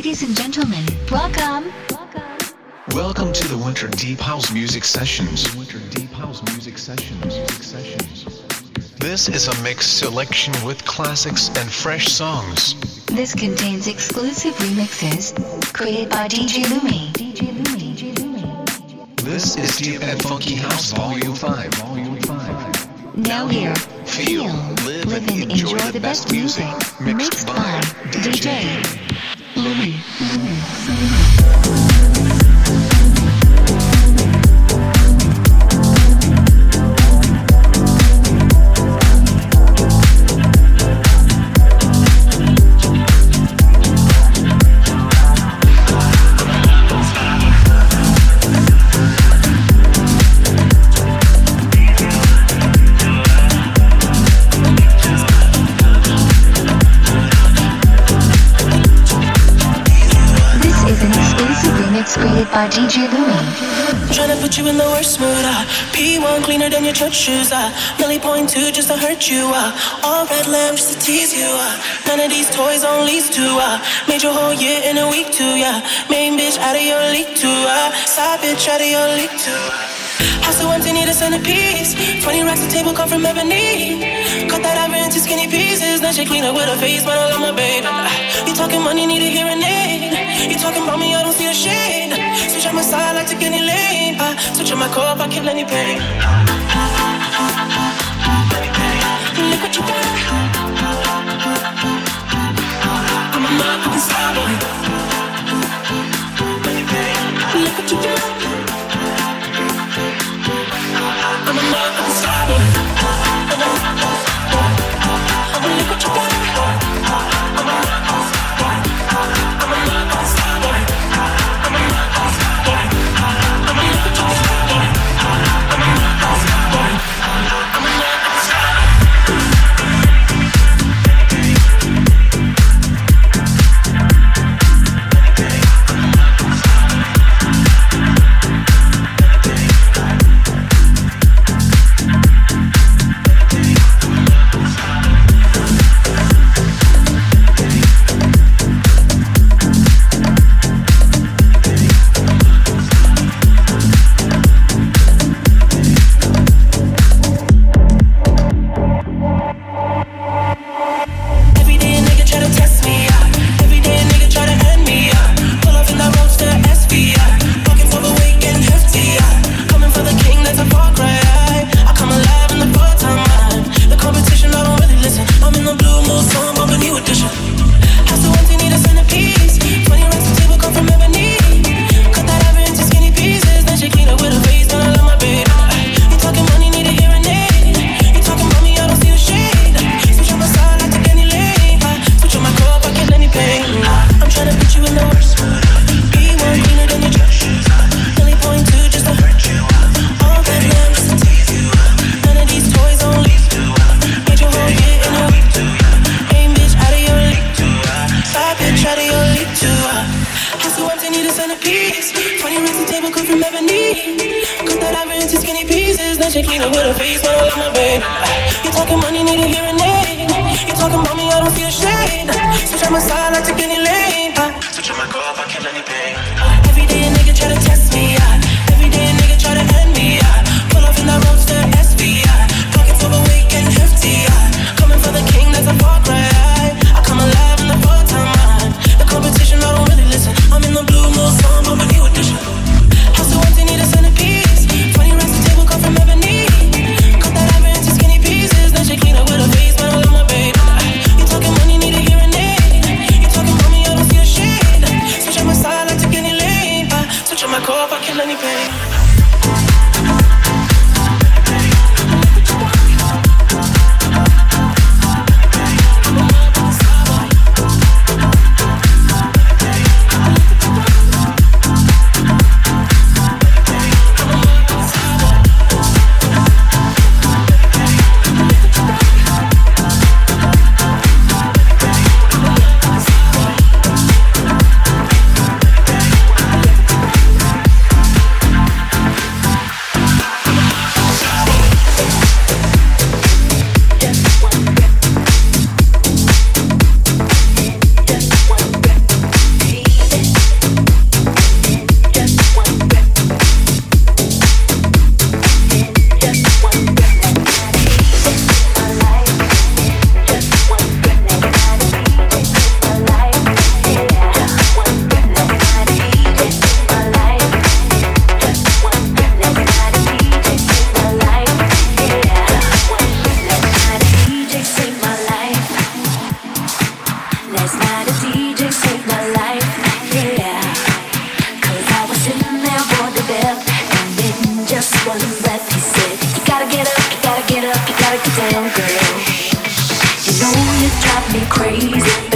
Ladies and gentlemen, welcome. Welcome to the Winter Deep House Music Sessions. Winter Deep House Music Sessions. Music Sessions. This is a mixed selection with classics and fresh songs. This contains exclusive remixes created by DJ Lumi. This is Deep and Funky House Volume 5. Volume 5. Now here, Feel, live, and enjoy the best music mixed by DJ Lumi. This by DJ Lumi. Tryna put you in the worst mood, uh. P1 cleaner than your church shoes, uh. Millie point two just to hurt you, uh. All red lamb just to tease you, uh. None of these toys on lease to, uh. Made your whole year in a week too, yeah. Main bitch out of your league too, uh. Side bitch out of your league too, uh. House so empty, need a centerpiece. 20 racks, the table come from ebony. Cut that ivory into skinny pieces. Then she clean up with her face, but I love my baby. You talking money, need a hearing aid. You talking about me, I don't see a shade. Switch on my side, like to get any lane. I switch on my core, I kill any pain. Look what you got. I'm a motherfucking star boy. Look what you got. I'm a motherfucking star boy. Look what you got. But I love my baby. You talking money, need a hearing aid. You talking about me, I don't see a shade. Switch on my side, I take any lane. Switch on my core, I kill any pain. uptown girl. You know you drive me crazy.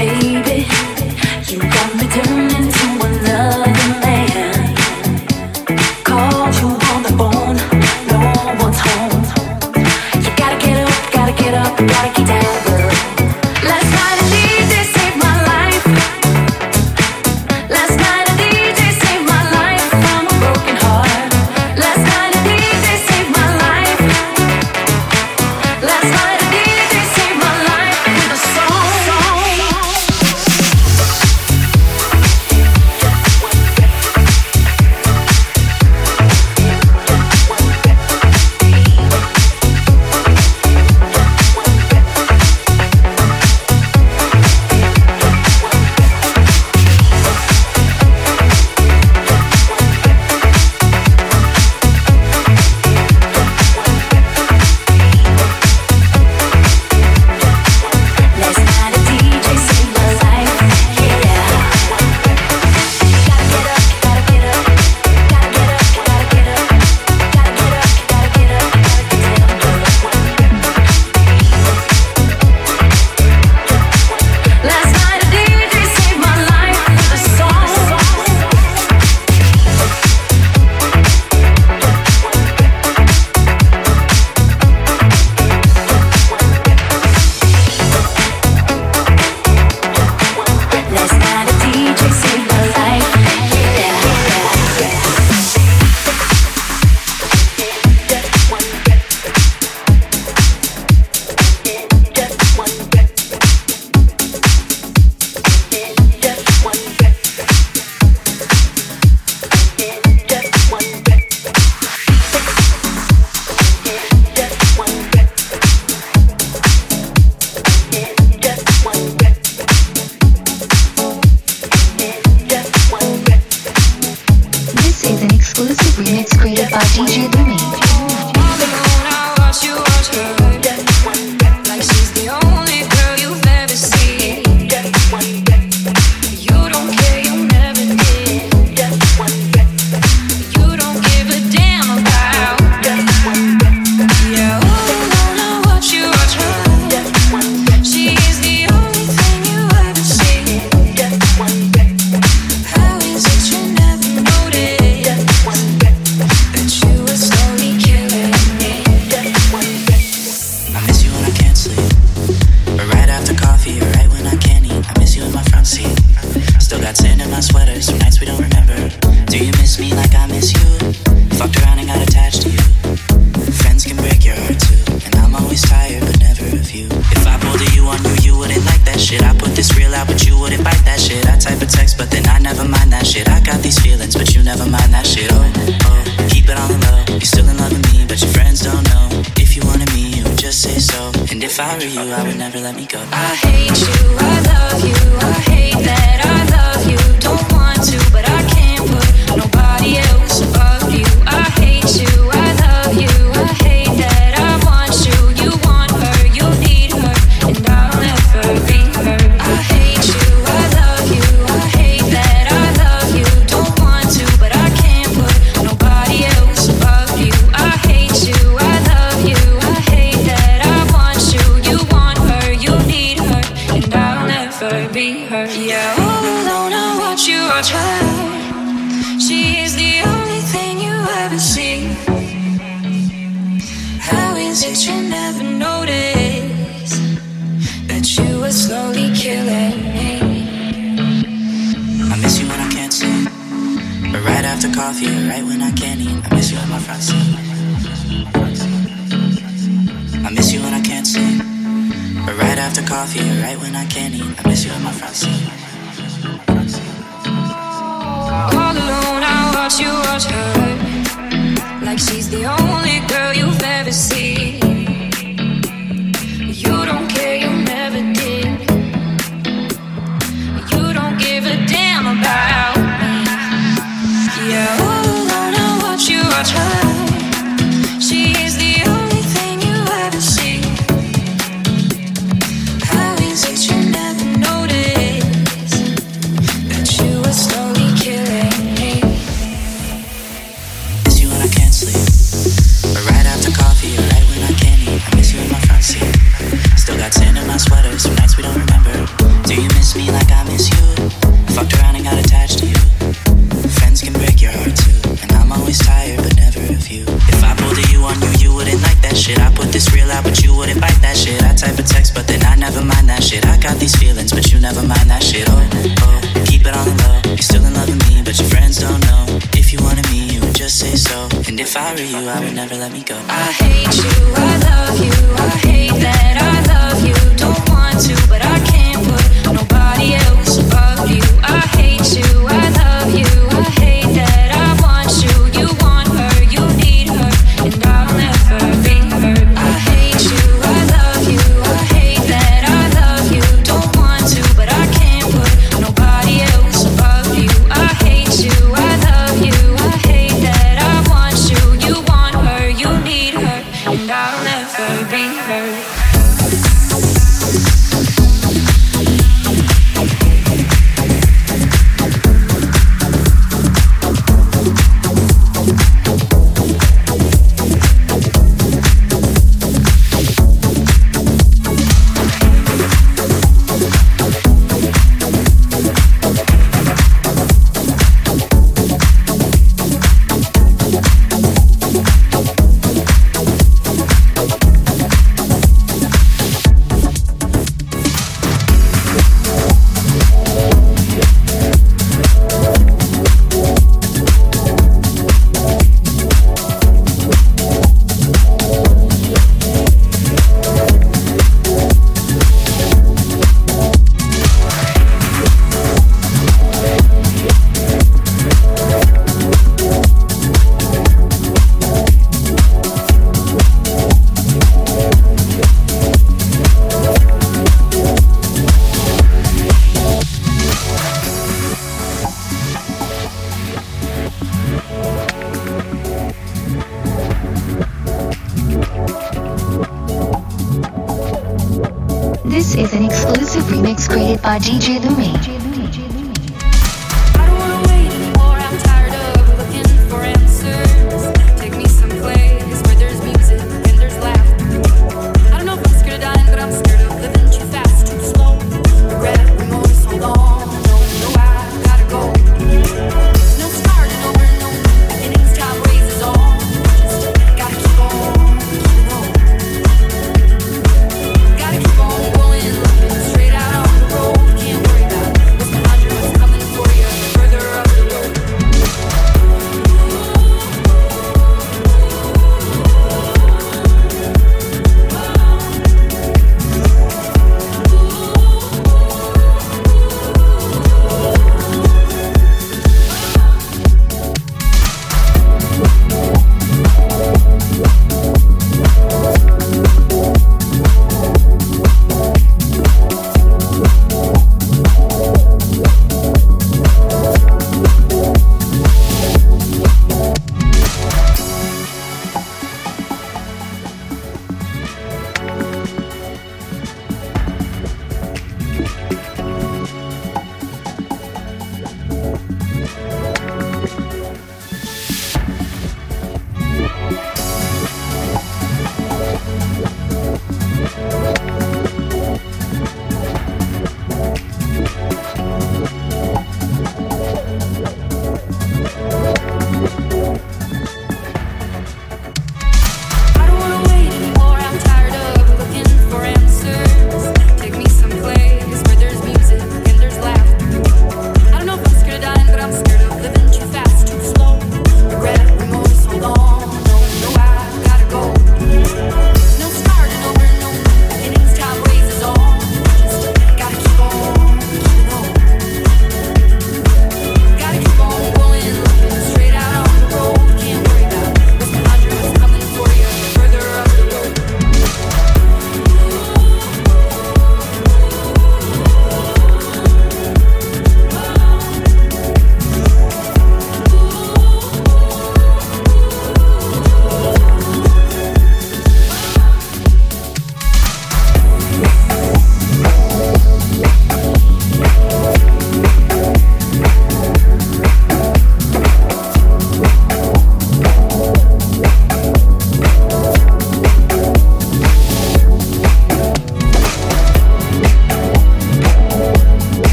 never text, but then I never mind that shit. I got these feelings, but you never mind that shit. Oh, oh, keep it on the low. You're still in love with me, but your friends don't know. If you wanted me, you would just say so. And if I were you, I would never let me go. I hate you, I love you, I hate that I love you. Don't want to, but I can't put nobody else. Exclusive remix created by DJ Lumi.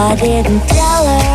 I didn't tell her,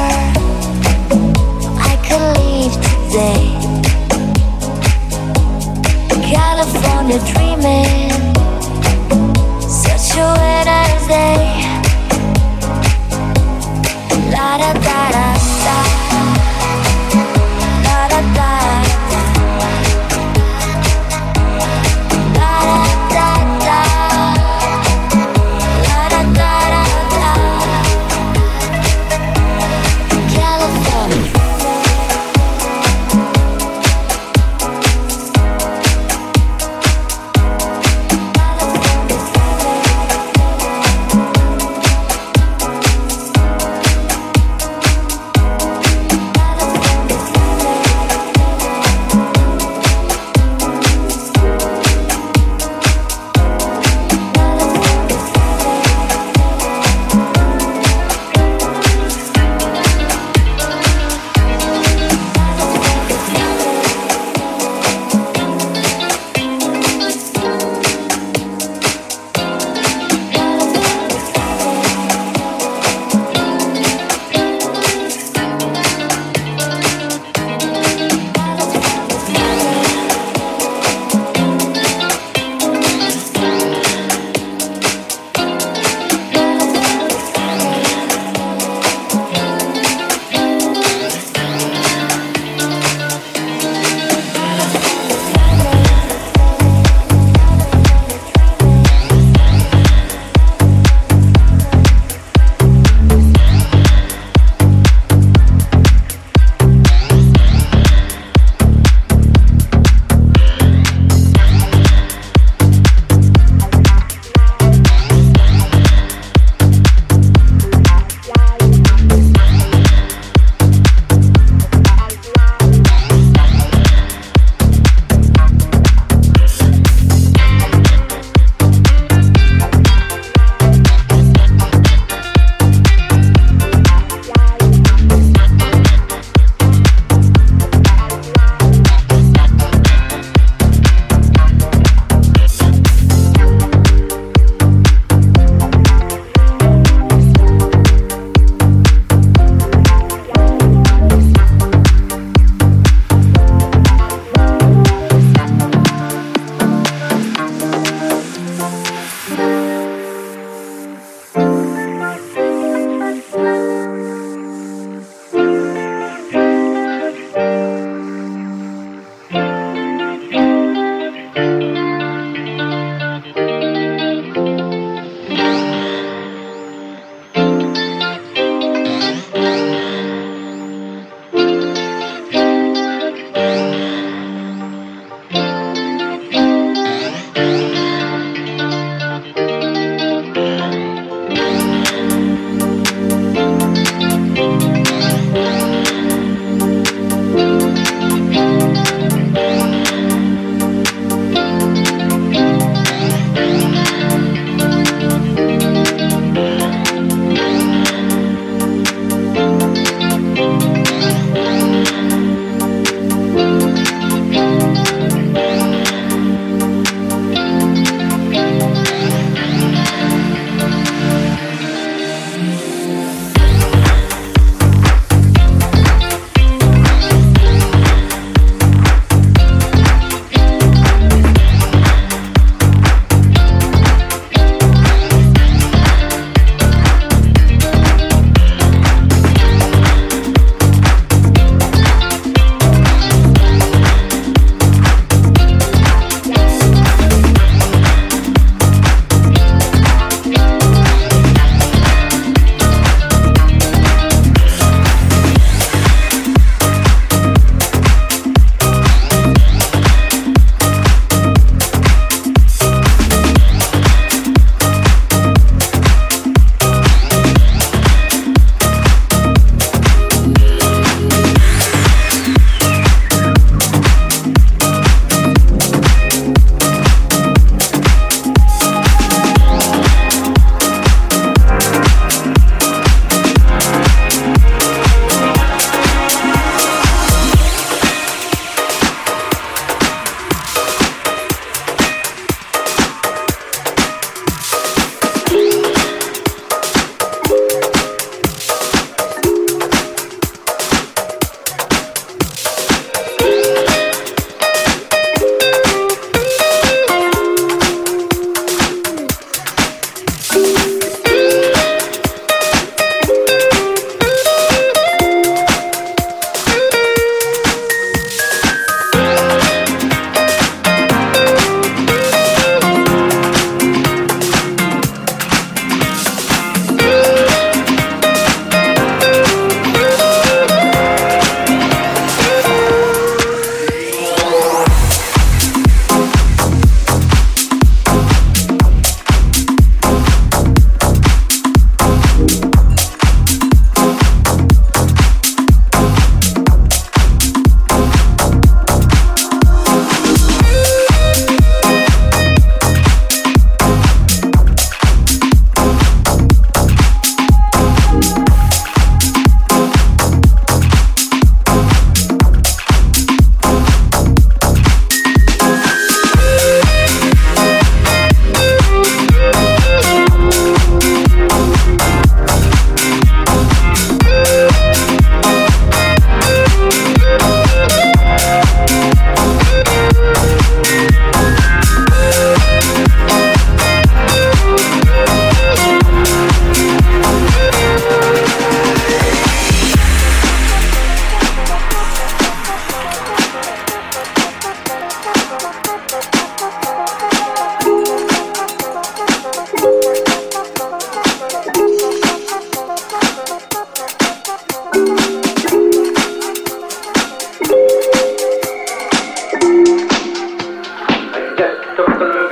check the balloon.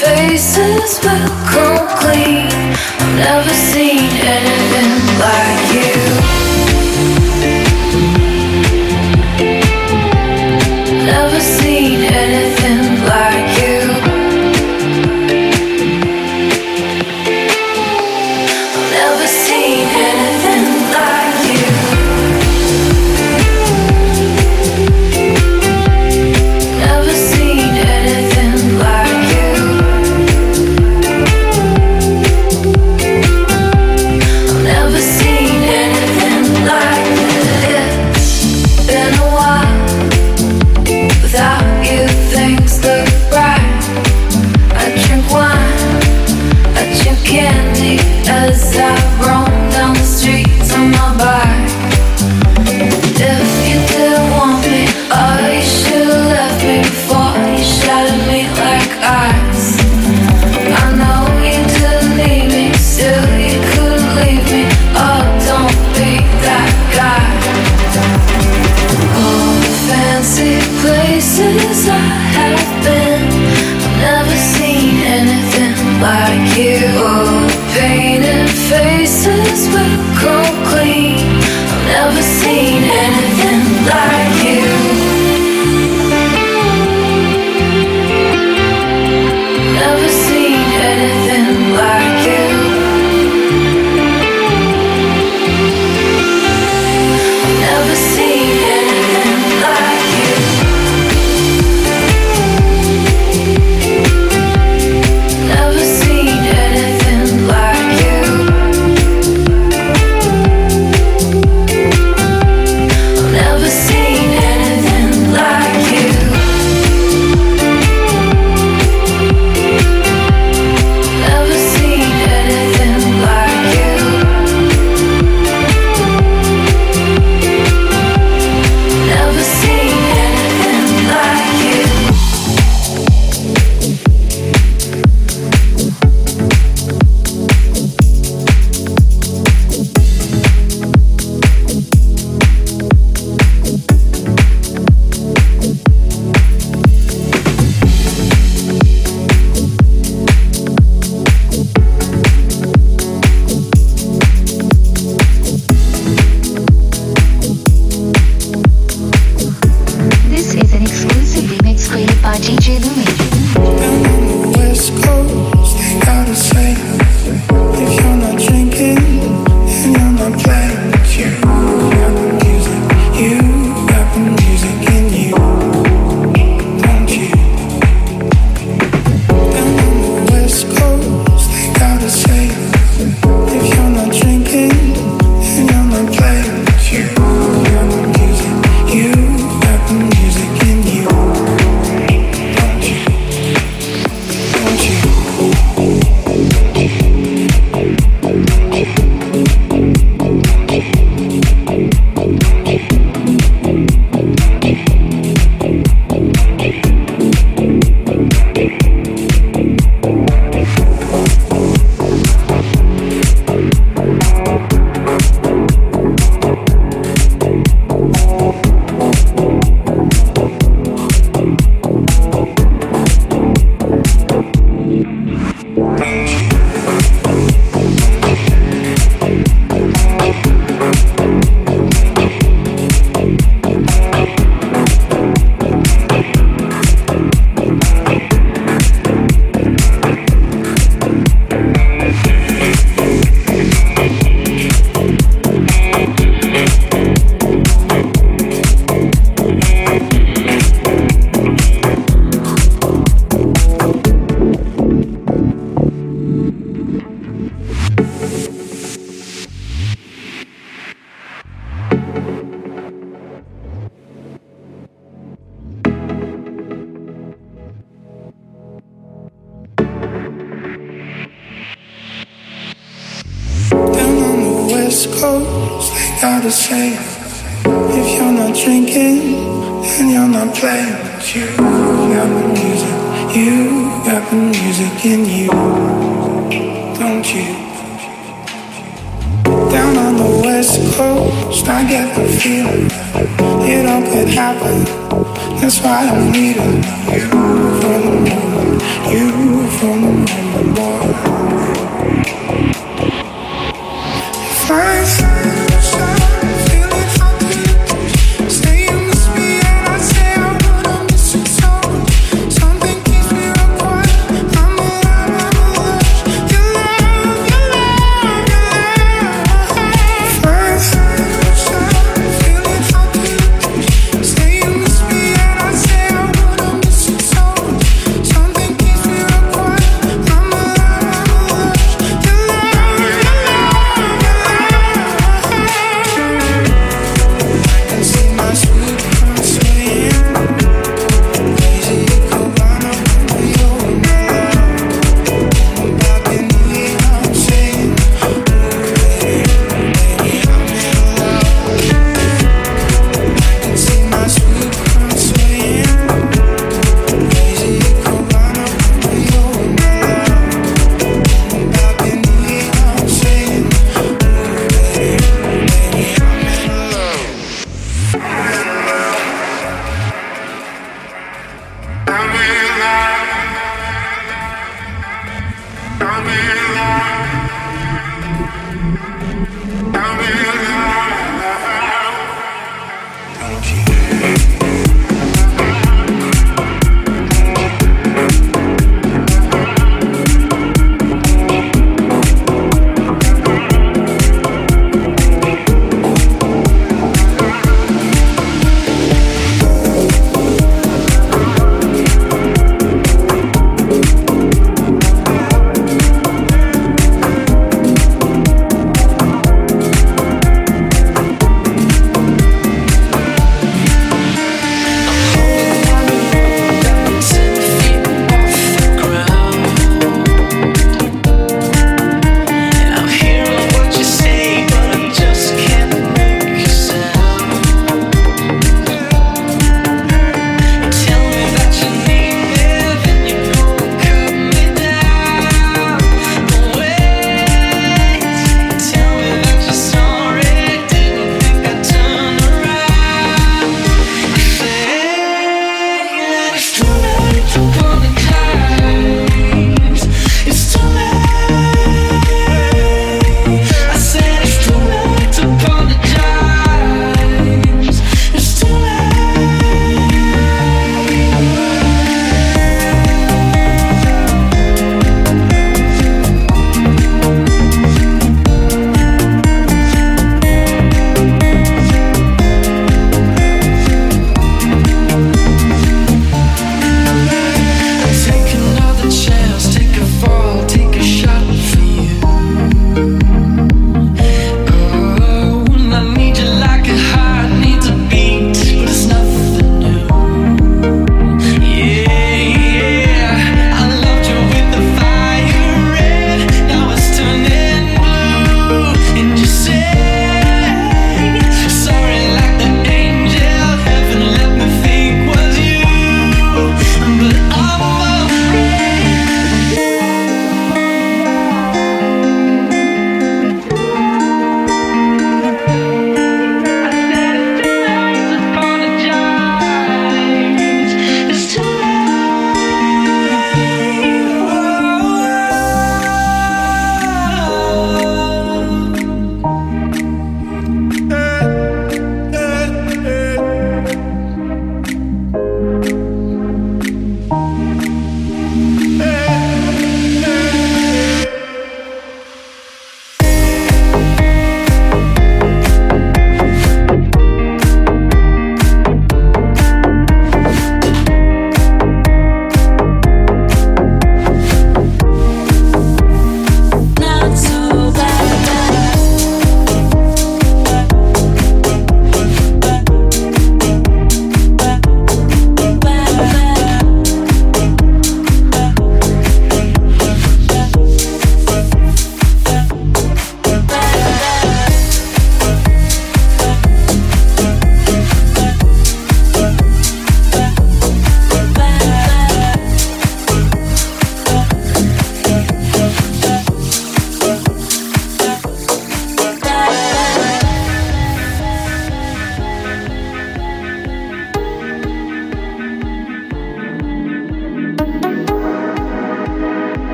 Faces will come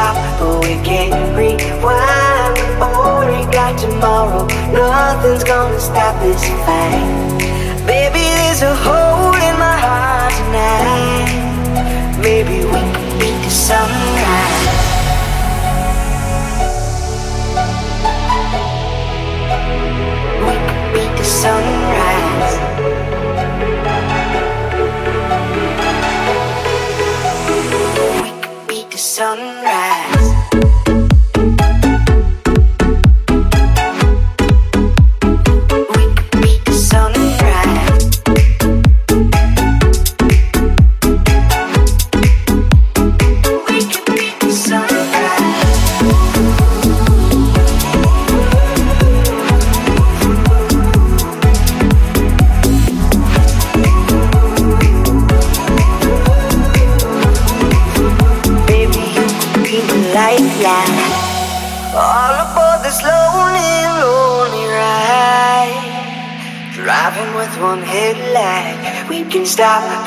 stop, but we can't rewind. Only got tomorrow. Nothing's gonna stop this fight. Baby, there's a hole in my heart tonight. Maybe we could beat the sunrise. We could beat the sunrise. We could beat the sunrise.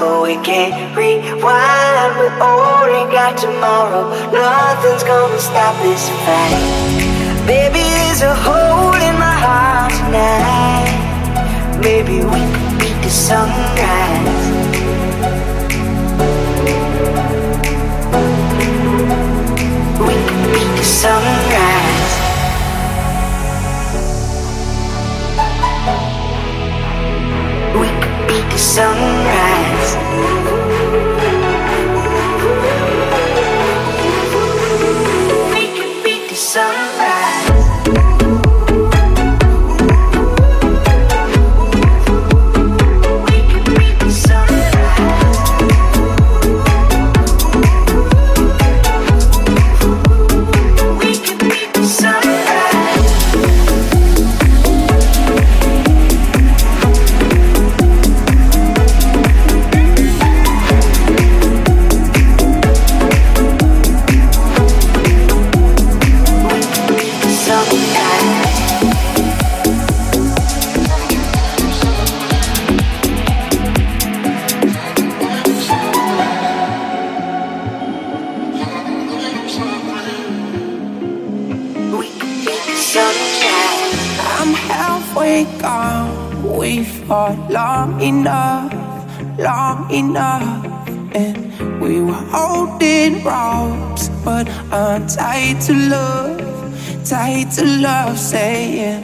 But we can't rewind. We only got tomorrow. Nothing's gonna stop this fight. Baby, there's a hole in my heart tonight. Maybe we could beat the sunrise. We could beat the sunrise. Sunrise. Love, saying.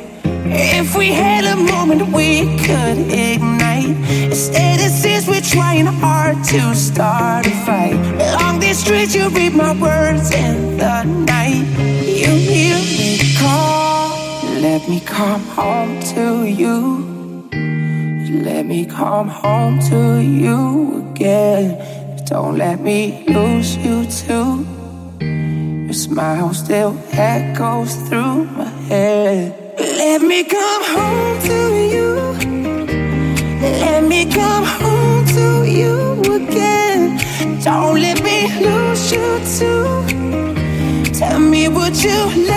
If we had a moment we could ignite. Instead it seems we're trying hard to start a fight. Along these streets you read my words in the night. You hear me call Let me come home to you. Let me come home to you again. Don't let me lose you too. Your smile still echoes through you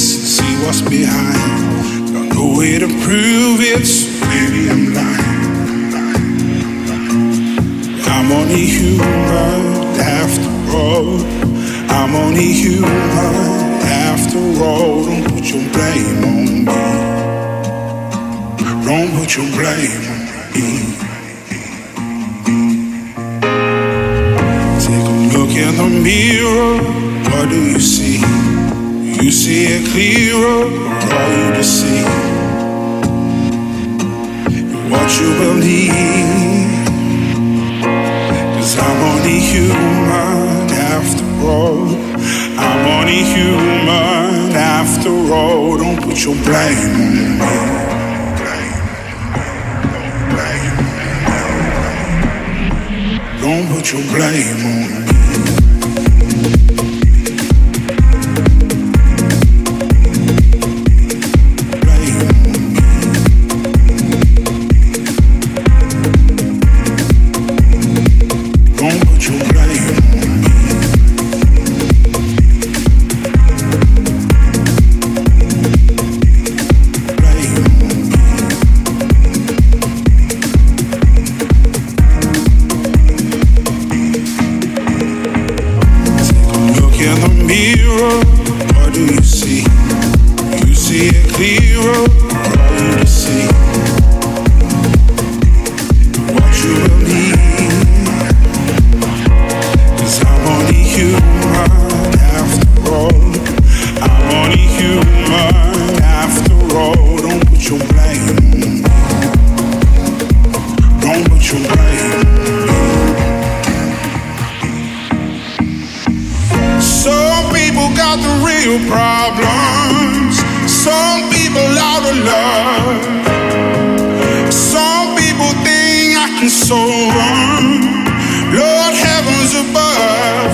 see what's behind. Got no way to prove it, so maybe I'm lying. I'm only human after all. I'm only human after all. Don't put your blame on me. Don't put your blame on me. Take a look in the mirror. What do you see? You see it clearer, or are you deceived? In what you believe. Cause I'm only human after all. I'm only human after all. Don't put your blame on me. Don't put your blame on me. Real problems. Some people out of love. Some people think I can solve them. Lord heavens above,